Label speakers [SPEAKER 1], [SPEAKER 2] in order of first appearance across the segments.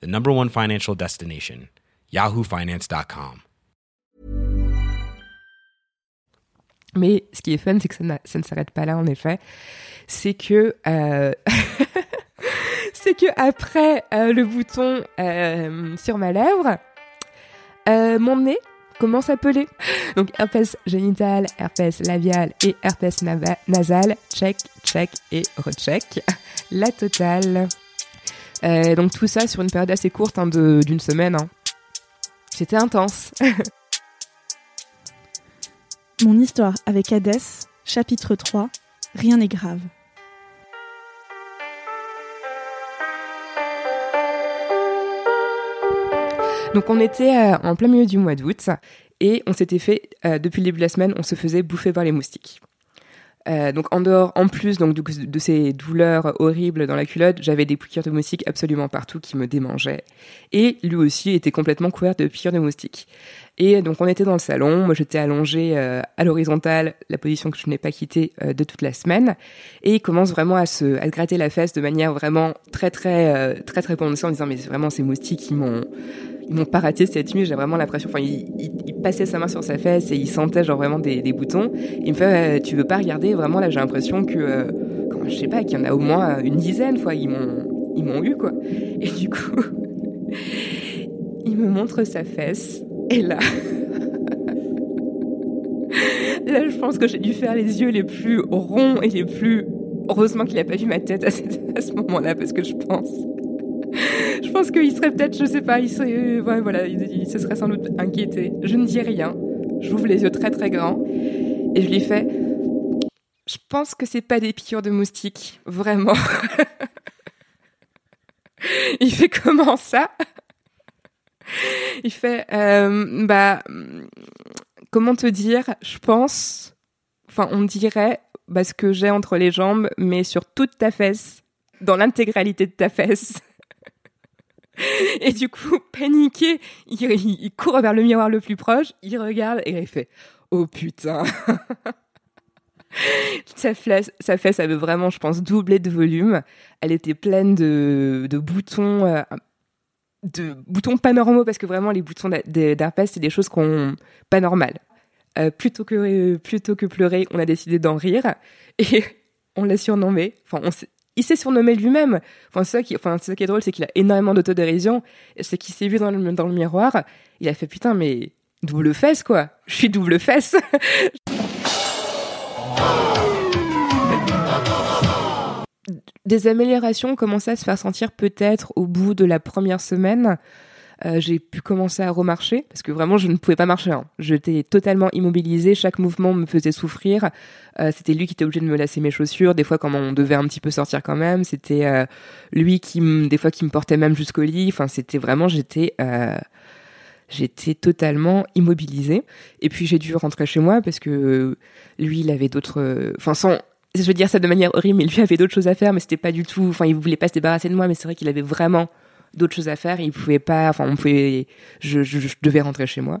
[SPEAKER 1] the number one financial destination, yahoofinance.com.
[SPEAKER 2] Mais ce qui est fun, c'est que ça, ne s'arrête pas là, en effet. C'est que, euh... c'est que après euh, le bouton euh, sur ma lèvre, mon nez commence à peler. Donc herpès génital, herpès labial et herpès nasal, check, check et recheck. La totale. Euh, donc tout ça sur une période assez courte hein, d'une semaine. Hein. C'était intense.
[SPEAKER 3] Mon histoire avec Hadès, chapitre 3, Rien n'est grave.
[SPEAKER 2] Donc on était euh, en plein milieu du mois d'août et on s'était fait, euh, depuis le début de la semaine, on se faisait bouffer par les moustiques. Euh, donc en dehors, en plus donc de ces douleurs horribles dans la culotte, j'avais des piqûres de moustiques absolument partout qui me démangeaient. Et lui aussi était complètement couvert de piqûres de moustiques. Et donc on était dans le salon, moi j'étais allongée à l'horizontale, la position que je n'ai pas quittée de toute la semaine, et il commence vraiment à se, à gratter la fesse de manière vraiment très très très très prononcée en disant mais vraiment ces moustiques qui m'ont ils m'ont pas raté cette nuit. J'ai vraiment l'impression, enfin, il, il, passait sa main sur sa fesse et il sentait genre vraiment des, boutons. Il me fait, tu veux pas regarder? Vraiment là, j'ai l'impression que, euh, je sais pas, qu'il y en a au moins une dizaine. Fois, ils m'ont, ils m'ont eu quoi. Et du coup, il me montre sa fesse et là. là, je pense que j'ai dû faire les yeux les plus ronds et les plus. Heureusement qu'il a pas vu ma tête à ce moment-là parce que je pense je pense qu'il serait peut-être, je sais pas, il serait, euh, voilà, il, se serait sans doute inquiété. Je ne dis rien. J'ouvre les yeux très très grands et je lui fais. Je pense que c'est pas des piqûres de moustiques, vraiment. il fait comment ça? Il fait, euh, bah, comment te dire? Je pense, enfin, on dirait, bah, ce que j'ai entre les jambes, mais sur toute ta fesse, dans l'intégralité de ta fesse. Et du coup, paniqué, il, court vers le miroir le plus proche, il regarde et il fait Oh putain sa, fesse, sa fesse avait vraiment, je pense, doublé de volume. Elle était pleine de, boutons, euh, de boutons pas normaux, parce que vraiment, les boutons d'herpès, c'est des choses qu'on pas normales. Euh, plutôt, que, plutôt que pleurer, on a décidé d'en rire et on l'a surnommé. Enfin, il s'est surnommé lui-même. Enfin, ça qui est drôle, c'est qu'il a énormément d'autodérision. C'est qu'il s'est vu dans le, dans le miroir. Il a fait putain, mais double fesse, quoi. Je suis double fesse. Des améliorations commençaient à se faire sentir peut-être au bout de la première semaine? Euh, j'ai pu commencer à remarcher parce que vraiment je ne pouvais pas marcher. Hein. J'étais totalement immobilisée, chaque mouvement me faisait souffrir. Euh, c'était lui qui était obligé de me lasser mes chaussures. Des fois, quand on devait un petit peu sortir quand même, c'était euh, lui qui, des fois, qui me portait même jusqu'au lit. Enfin, c'était vraiment, j'étais, j'étais totalement immobilisée. Et puis j'ai dû rentrer chez moi parce que lui, il avait d'autres, enfin, sans je veux dire ça de manière horrible, mais lui avait d'autres choses à faire, mais c'était pas du tout, enfin, il voulait pas se débarrasser de moi, mais c'est vrai qu'il avait vraiment d'autres choses à faire. Il pouvait pas, enfin, on pouvait, je, je, devais rentrer chez moi.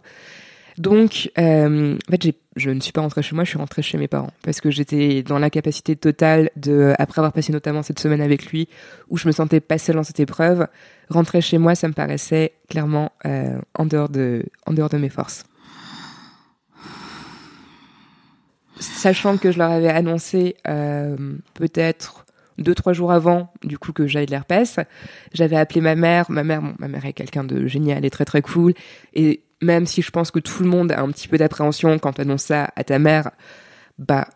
[SPEAKER 2] Donc, euh, en fait, je ne suis pas rentrée chez moi, je suis rentrée chez mes parents parce que j'étais dans l'incapacité totale de, après avoir passé notamment cette semaine avec lui, où je me sentais pas seule dans cette épreuve, rentrer chez moi, ça me paraissait clairement euh, en dehors de, en dehors de mes forces. Sachant que je leur avais annoncé euh, peut-être deux trois jours avant du coup que j'aille de l'herpès j'avais appelé ma mère. Ma mère ma mère est quelqu'un de génial et très très cool. Et même si je pense que tout le monde a un petit peu d'appréhension quand tu annonces ça à ta mère bah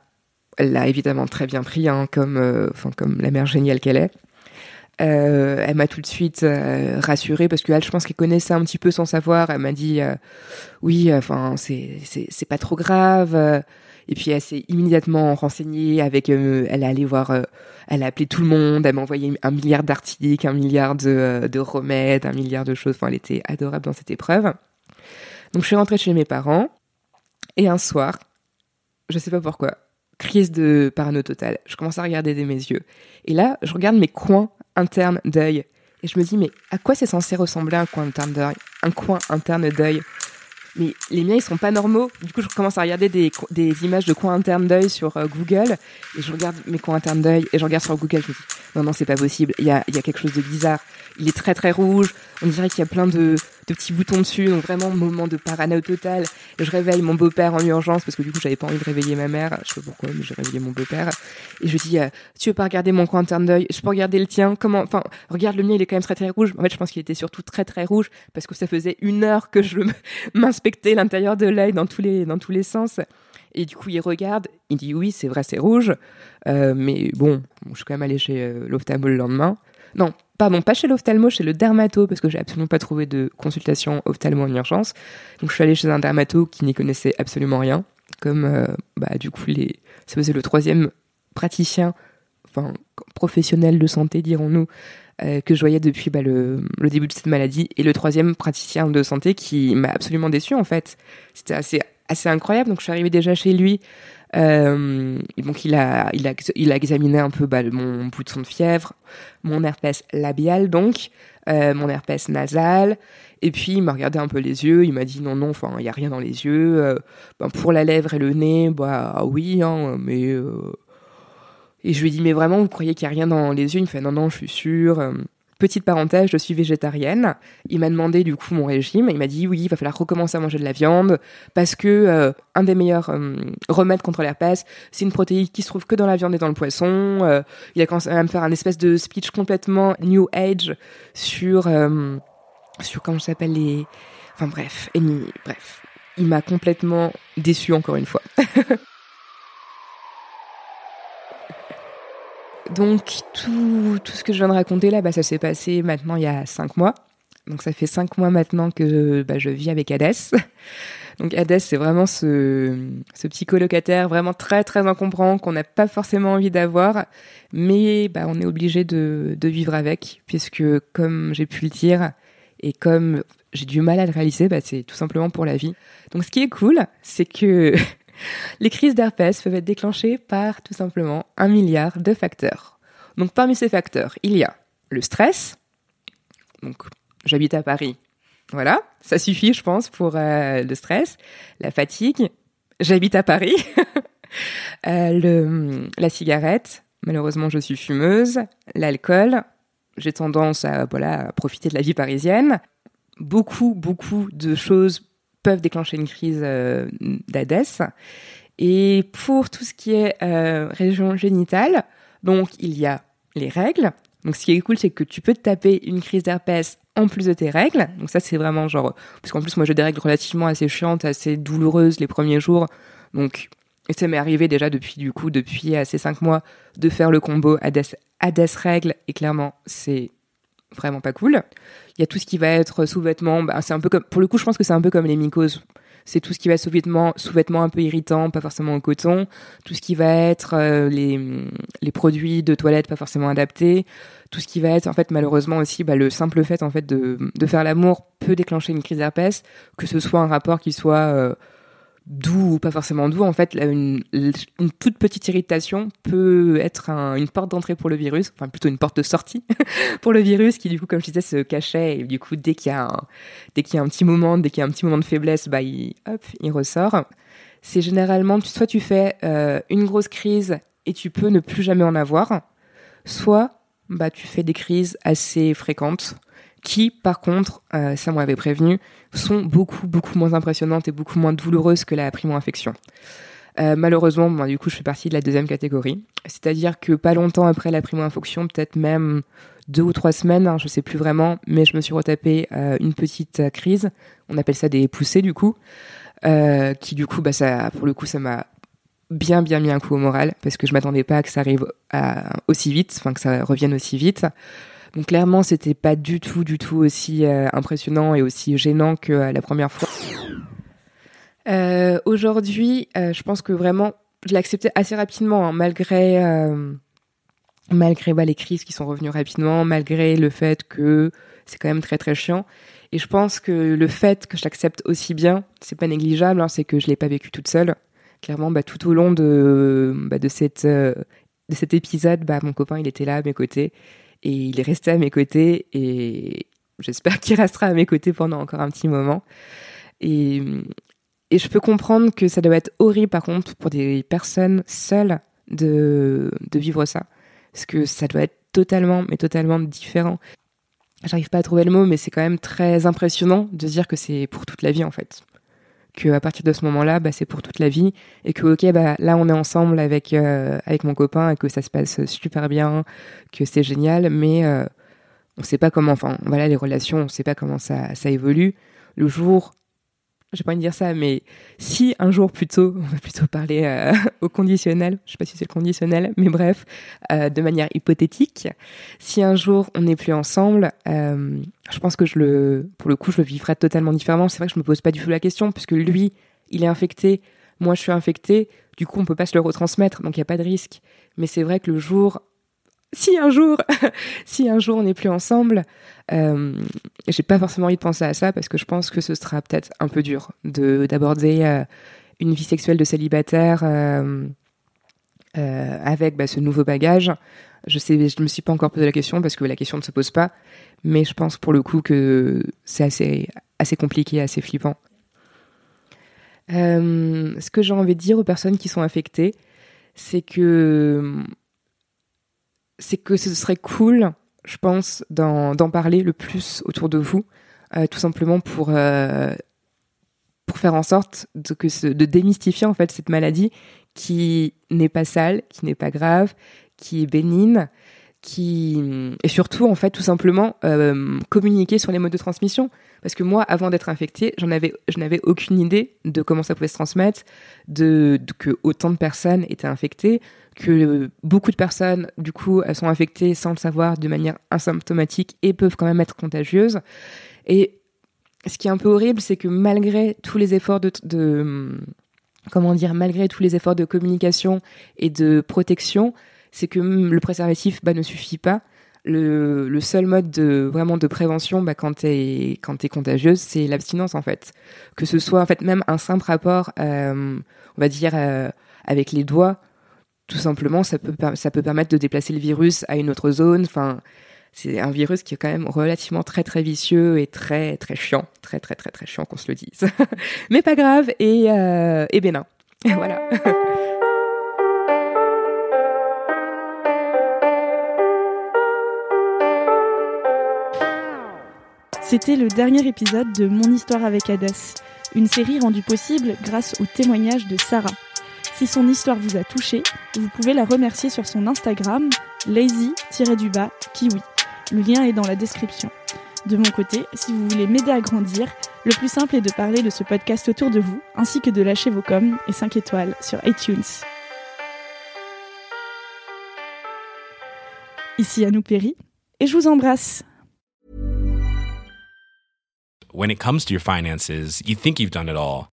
[SPEAKER 2] elle l'a évidemment très bien pris hein, comme euh, enfin comme la mère géniale qu'elle est Euh, elle m'a tout de suite euh, rassurée parce qu'elle, je pense qu'elle connaissait un petit peu son savoir. Elle m'a dit euh, oui, enfin c'est c'est pas trop grave. Et puis elle s'est immédiatement renseignée avec, elle est allée voir, elle a appelé tout le monde, elle m'a envoyé un milliard d'articles, un milliard de, de remèdes, un milliard de choses. Enfin, elle était adorable dans cette épreuve. Donc je suis rentrée chez mes parents et un soir, je sais pas pourquoi, crise de parano totale. Je commence à regarder des mes yeux. Et là, je regarde mes coins internes d'œil. Et je me dis, mais à quoi c'est censé ressembler un coin interne d'œil? Un coin interne d'œil mais les miens ils sont pas normaux. Du coup, je commence à regarder des, des images de coins internes d'œil sur euh, Google et je regarde mes coins internes d'œil et je regarde sur Google. Je me dis non non c'est pas possible. Il y a, il y a quelque chose de bizarre. Il est très très rouge. On dirait qu'il y a plein de, de petits boutons dessus. Donc vraiment moment de parano total. Je réveille mon beau-père en urgence parce que du coup j'avais pas envie de réveiller ma mère. Je sais pas pourquoi mais j'ai réveillé mon beau-père et je dis euh, tu veux pas regarder mon coin interne d'œil? Je peux regarder le tien Comment Enfin regarde le mien il est quand même très très rouge. En fait je pense qu'il était surtout très très rouge parce que ça faisait une heure que je m'inspectais l'intérieur de l'œil dans tous les dans tous les sens. Et du coup, il regarde, il dit oui, c'est vrai, c'est rouge, euh, mais bon, je suis quand même allée chez euh, l'ophtalmo le lendemain. Non, pardon, pas chez l'ophtalmo, chez le dermato, parce que j'ai absolument pas trouvé de consultation ophtalmo en urgence. Donc je suis allée chez un dermato qui n'y connaissait absolument rien, comme euh, bah du coup les, ça le troisième praticien, enfin professionnel de santé, dirons-nous, euh, que je voyais depuis bah, le, le, début de cette maladie, et le troisième praticien de santé qui m'a absolument déçu en fait. C'était assez assez incroyable. Donc je suis arrivée déjà chez lui. Euh, donc il a, il a, il a examiné un peu bah, mon bout de fièvre, mon herpès labial donc, euh, mon herpès nasal, et puis il m'a regardé un peu les yeux, il m'a dit non non, enfin il y a rien dans les yeux. Euh, ben, pour la lèvre et le nez, bah oui, hein, mais euh, et je lui ai dit mais vraiment vous croyez qu'il y a rien dans les yeux? Il me fait non non, je suis sûr. Petite parenthèse, je suis végétarienne. Il m'a demandé du coup mon régime. Il m'a dit oui, il va falloir recommencer à manger de la viande parce que euh, un des meilleurs euh, remèdes contre l'herpès, c'est une protéine qui se trouve que dans la viande et dans le poisson. Euh, il a commencé à me faire un espèce de speech complètement new age sur sur comment s'appelle les. Enfin bref, et, bref, il m'a complètement déçu encore une fois. Donc tout, tout ce que je viens de raconter là, bah, ça s'est passé maintenant il y a cinq mois. Donc ça fait cinq mois maintenant que bah, je vis avec Hadès. Donc Hadès, c'est vraiment ce, ce petit colocataire vraiment très très encombrant qu'on n'a pas forcément envie d'avoir, mais bah, on est obligé de, de vivre avec, puisque comme j'ai pu le dire, et comme j'ai du mal à le réaliser, bah, c'est tout simplement pour la vie. Donc ce qui est cool, c'est que Les crises d'herpès peuvent être déclenchées par tout simplement un milliard de facteurs. Donc parmi ces facteurs, il y a le stress. Donc j'habite à Paris. Voilà, ça suffit je pense pour euh, le stress, la fatigue. J'habite à Paris. euh, le, la cigarette. Malheureusement, je suis fumeuse. L'alcool. J'ai tendance à voilà à profiter de la vie parisienne. Beaucoup, beaucoup de choses peuvent déclencher une crise euh, d'ADES. Et pour tout ce qui est euh, région génitale, donc il y a les règles. Donc ce qui est cool, c'est que tu peux te taper une crise d'herpès en plus de tes règles. Donc ça, c'est vraiment genre... Parce qu'en plus, moi, j'ai des règles relativement assez chiantes, assez douloureuses les premiers jours. Donc ça m'est arrivé déjà depuis, du coup, depuis ces cinq mois, de faire le combo ADES, ADES règles. Et clairement, c'est vraiment pas cool. Il y a tout ce qui va être sous-vêtements. Bah, c'est un peu comme, pour le coup, je pense que c'est un peu comme les mycoses. C'est tout ce qui va sous-vêtements, sous-vêtements un peu irritants, pas forcément en coton. Tout ce qui va être euh, les, les produits de toilette pas forcément adaptés. Tout ce qui va être, en fait, malheureusement aussi, bah, le simple fait, en fait, de, de faire l'amour peut déclencher une crise d'herpès, que ce soit un rapport qui soit euh, doux ou pas forcément doux, en fait, une, toute petite irritation peut être une porte d'entrée pour le virus, enfin plutôt une porte de sortie pour le virus qui, du coup, comme je disais, se cachait et du coup, dès qu'il y a un, y a un petit moment, dès qu'il y a un petit moment de faiblesse, bah, il, hop, il ressort. C'est généralement, soit tu fais euh, une grosse crise et tu peux ne plus jamais en avoir, soit bah, tu fais des crises assez fréquentes qui, par contre, euh, ça m'avait prévenu, sont beaucoup, beaucoup moins impressionnantes et beaucoup moins douloureuses que la primo-infection. Euh, malheureusement, du coup, je fais partie de la deuxième catégorie. C'est-à-dire que pas longtemps après la primo-infection, peut-être même deux ou trois semaines, hein, je sais plus vraiment, mais je me suis retapé euh, une petite crise. On appelle ça des poussées, du coup. Euh, qui, du coup, bah, ça, pour le coup, ça m'a bien, bien mis un coup au moral parce que je m'attendais pas à que ça arrive aussi vite, enfin, que ça revienne aussi vite. Donc clairement, c'était pas du tout, du tout aussi euh, impressionnant et aussi gênant que euh, la première fois. Euh, Aujourd'hui, je pense que vraiment, je l'ai accepté assez rapidement, hein, malgré malgré bah, les crises qui sont revenues rapidement, malgré le fait que c'est quand même très très chiant. Et je pense que le fait que je l'accepte aussi bien, c'est pas négligeable, hein, c'est que je l'ai pas vécu toute seule. Clairement, bah, tout au long de bah, de cette de cet épisode, bah, mon copain il était là à mes côtés et il est resté à mes côtés et j'espère qu'il restera à mes côtés pendant encore un petit moment. Et, je peux comprendre que ça doit être horrible par contre pour des personnes seules de, de vivre ça. Parce que ça doit être totalement, mais totalement différent. J'arrive pas à trouver le mot, mais c'est quand même très impressionnant de dire que c'est pour toute la vie en fait. Que à partir de ce moment-là, bah, c'est pour toute la vie et que ok, bah là on est ensemble avec euh, avec mon copain et que ça se passe super bien, que c'est génial, mais euh, on sait pas comment. Enfin, voilà, les relations, on sait pas comment ça ça évolue. Le jour j'ai pas envie de dire ça, mais si un jour plutôt, on va plutôt parler euh, au conditionnel, je sais pas si c'est le conditionnel, mais bref, euh, de manière hypothétique, si un jour on n'est plus ensemble, euh, je pense que je le, pour le coup, je le vivrai totalement différemment. C'est vrai que je me pose pas du tout la question, puisque lui, il est infecté, moi je suis infecté, du coup on peut pas se le retransmettre, donc il y a pas de risque. Mais c'est vrai que le jour, si un jour, si un jour on n'est plus ensemble, euh, j'ai pas forcément envie de penser à ça parce que je pense que ce sera peut-être un peu dur de d'aborder euh, une vie sexuelle de célibataire euh, euh, avec bah, ce nouveau bagage. Je sais, je me suis pas encore posé la question parce que la question ne se pose pas, mais je pense pour le coup que c'est assez assez compliqué, assez flippant. Ce que j'ai envie de dire aux personnes qui sont affectées, c'est que c'est que ce serait cool, je pense, d'en parler le plus autour de vous, euh, tout simplement pour euh, pour faire en sorte de, de démystifier en fait cette maladie qui n'est pas sale, qui n'est pas grave, qui est bénigne, qui et surtout en fait tout simplement euh, communiquer sur les modes de transmission. Parce que moi, avant d'être infectée, j'en avais, je n'avais aucune idée de comment ça pouvait se transmettre, de, de- que autant de personnes étaient infectées, que euh, beaucoup de personnes, du coup, sont infectées sans le savoir, de manière asymptomatique et peuvent quand même être contagieuses. Et ce qui est un peu horrible, c'est que malgré tous les efforts de, de comment dire, malgré tous les efforts de communication et de protection, c'est que mm, le préservatif bah, ne suffit pas. Le, seul mode de vraiment de prévention bah, quand t'es quand t'es contagieuse, c'est l'abstinence en fait. Que ce soit en fait même un simple rapport, euh, on va dire euh, avec les doigts, tout simplement, ça peut ça peut permettre de déplacer le virus à une autre zone. Enfin, c'est un virus qui est quand même relativement très très vicieux et très très chiant, très très très très chiant qu'on se le dise. Mais pas grave et euh, et bénin. voilà.
[SPEAKER 3] C'était le dernier épisode de Mon histoire avec Hadès, une série rendue possible grâce au témoignage de Sarah. Si son histoire vous a touché, vous pouvez la remercier sur son Instagram lazy-du-bas kiwi. Le lien est dans la description. De mon côté, si vous voulez m'aider à grandir, le plus simple est de parler de ce podcast autour de vous, ainsi que de lâcher vos coms et 5 étoiles sur iTunes. Ici Anou Perry, et je vous embrasse.
[SPEAKER 1] when it comes to your finances, you think you've done it all.